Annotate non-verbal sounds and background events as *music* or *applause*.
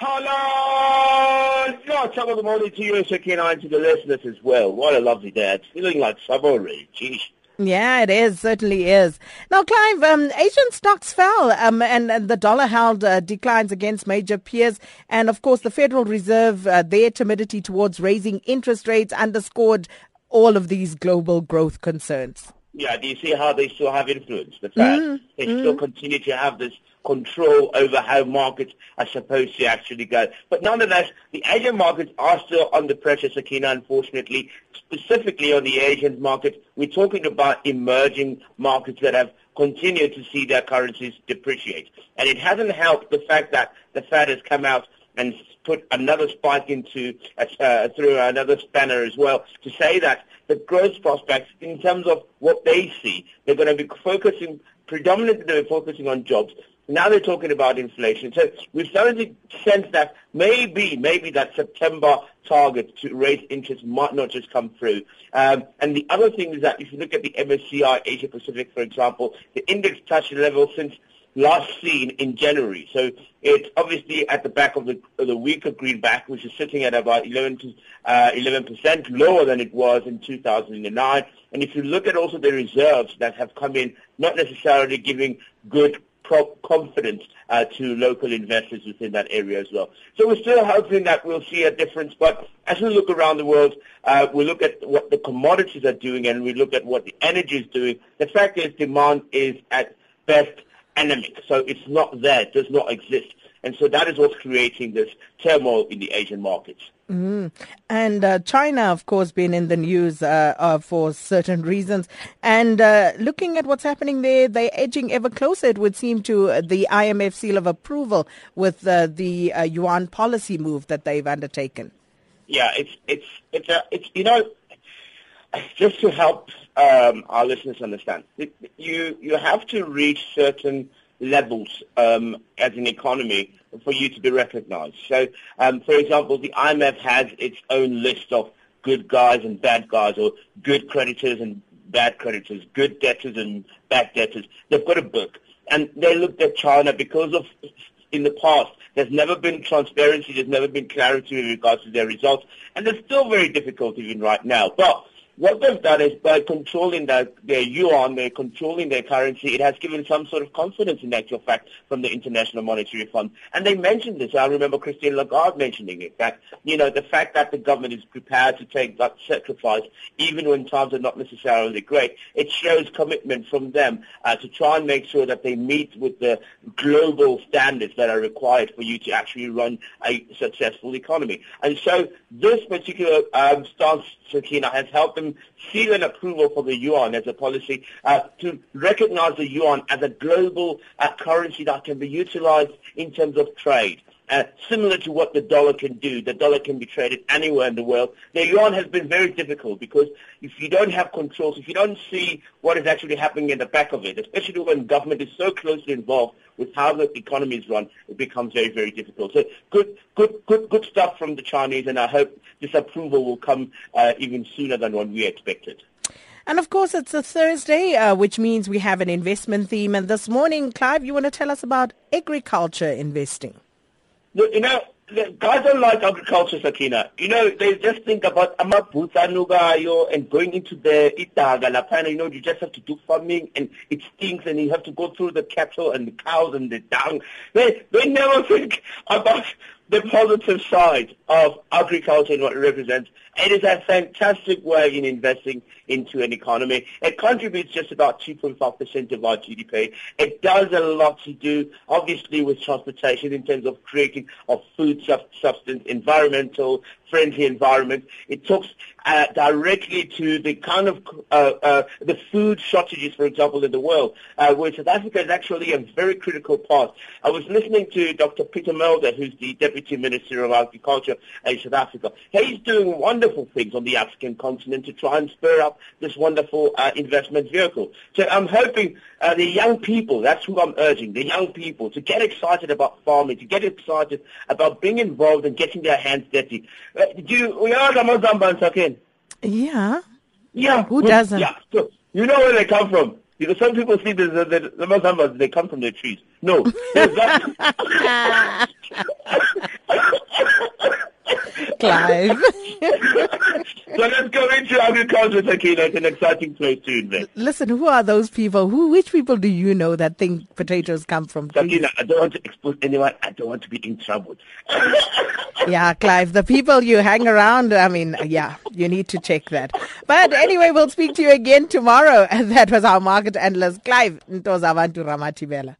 Hello! Yeah, top of the morning to you, Sakina, and to the listeners as well. What a lovely day. It's feeling like summer already. Jeez. Yeah, it is. Certainly is. Now, Clive, um, Asian stocks fell um, and, and, the dollar held uh, declines against major peers. And of course, the Federal Reserve, uh, their timidity towards raising interest rates underscored all of these global growth concerns. Yeah, do you see how they still have influence? The fact mm, they mm. still continue to have this control over how markets are supposed to actually go. But nonetheless, the Asian markets are still under pressure, Sakina, unfortunately. Specifically on the Asian market, we're talking about emerging markets that have continued to see their currencies depreciate. And it hasn't helped the fact that the Fed has come out and put another spike into uh, through another spanner as well to say that the growth prospects in terms of what they see, they're going to be focusing predominantly they're focusing on jobs. Now they're talking about inflation. So we've started to sense that maybe, maybe that September target to raise interest might not just come through. Um, and the other thing is that if you look at the MSCI Asia Pacific, for example, the index touched a level since last seen in January. So it's obviously at the back of the, of the weaker greenback, which is sitting at about 11 to uh, 11% lower than it was in 2009. And if you look at also the reserves that have come in, not necessarily giving good confidence uh, to local investors within that area as well. So we're still hoping that we'll see a difference, but as we look around the world, uh, we look at what the commodities are doing and we look at what the energy is doing. The fact is demand is at best anemic. So it's not there, it does not exist. And so that is what's creating this turmoil in the Asian markets. Mm. And uh, China, of course, been in the news uh, uh, for certain reasons. And uh, looking at what's happening there, they're edging ever closer, it would seem, to uh, the IMF seal of approval with uh, the yuan policy move that they've undertaken. Yeah, it's it's it's a, it's you know just to help um, our listeners understand, you you have to reach certain levels um, as an economy for you to be recognized. So, um, for example, the IMF has its own list of good guys and bad guys, or good creditors and bad creditors, good debtors and bad debtors. They've got a book. And they looked at China because of, in the past, there's never been transparency, there's never been clarity in regards to their results, and they're still very difficult even right now. But what they've done is by controlling their, their yuan, they're controlling their currency, it has given some sort of confidence in actual fact from the International Monetary Fund. And they mentioned this. I remember Christine Lagarde mentioning it, that, you know, the fact that the government is prepared to take that sacrifice, even when times are not necessarily great, it shows commitment from them uh, to try and make sure that they meet with the global standards that are required for you to actually run a successful economy. And so this particular um, stance, Sakina, has helped them seal an approval for the yuan as a policy uh, to recognize the yuan as a global uh, currency that can be utilized in terms of trade. Uh, similar to what the dollar can do. The dollar can be traded anywhere in the world. The yuan has been very difficult because if you don't have controls, if you don't see what is actually happening in the back of it, especially when government is so closely involved with how the economy is run, it becomes very, very difficult. So good, good, good, good stuff from the Chinese, and I hope this approval will come uh, even sooner than what we expected. And of course, it's a Thursday, uh, which means we have an investment theme. And this morning, Clive, you want to tell us about agriculture investing? You know, guys don't like agriculture, Sakina. You know, they just think about amabhutsanugayo and going into the itaga lapana. You know, you just have to do farming and it stinks and you have to go through the cattle and the cows and the dung. They they never think about the positive side of agriculture and what it represents. It is a fantastic way in investing into an economy. It contributes just about 2.5% of our GDP. It does a lot to do, obviously, with transportation in terms of creating a food substance, environmental friendly environment. It talks uh, directly to the kind of uh, uh, the food shortages, for example, in the world, uh, where South Africa is actually a very critical part. I was listening to Dr. Pieter Mulder, who's the Deputy Minister of Agriculture in South Africa. He's doing wonderful things on the African continent to try and spur up this wonderful uh, investment vehicle. So I'm hoping uh, the young people, that's who I'm urging, the young people, to get excited about farming, to get excited about being involved and getting their hands dirty. Uh, do you, uyazi amazambane sakeni? Yeah. Yeah. Who doesn't? Yeah. So, you know where they come from. You know, some people see the, the, the, the mazambas, they come from the trees. No. *laughs* *laughs* I Clive. *laughs* so let's go into agriculture, Sakina. It's an exciting place to invest. Listen, who are those people? Who, which people do you know that think potatoes come from trees? Sakina, I don't want to expose anyone. I don't want to be in trouble. *laughs* yeah, Clive, the people you hang around, I mean, yeah, you need to check that. But anyway, we'll speak to you again tomorrow. And *laughs* that was our market analyst, Clive Ntozavantu Ramatibela.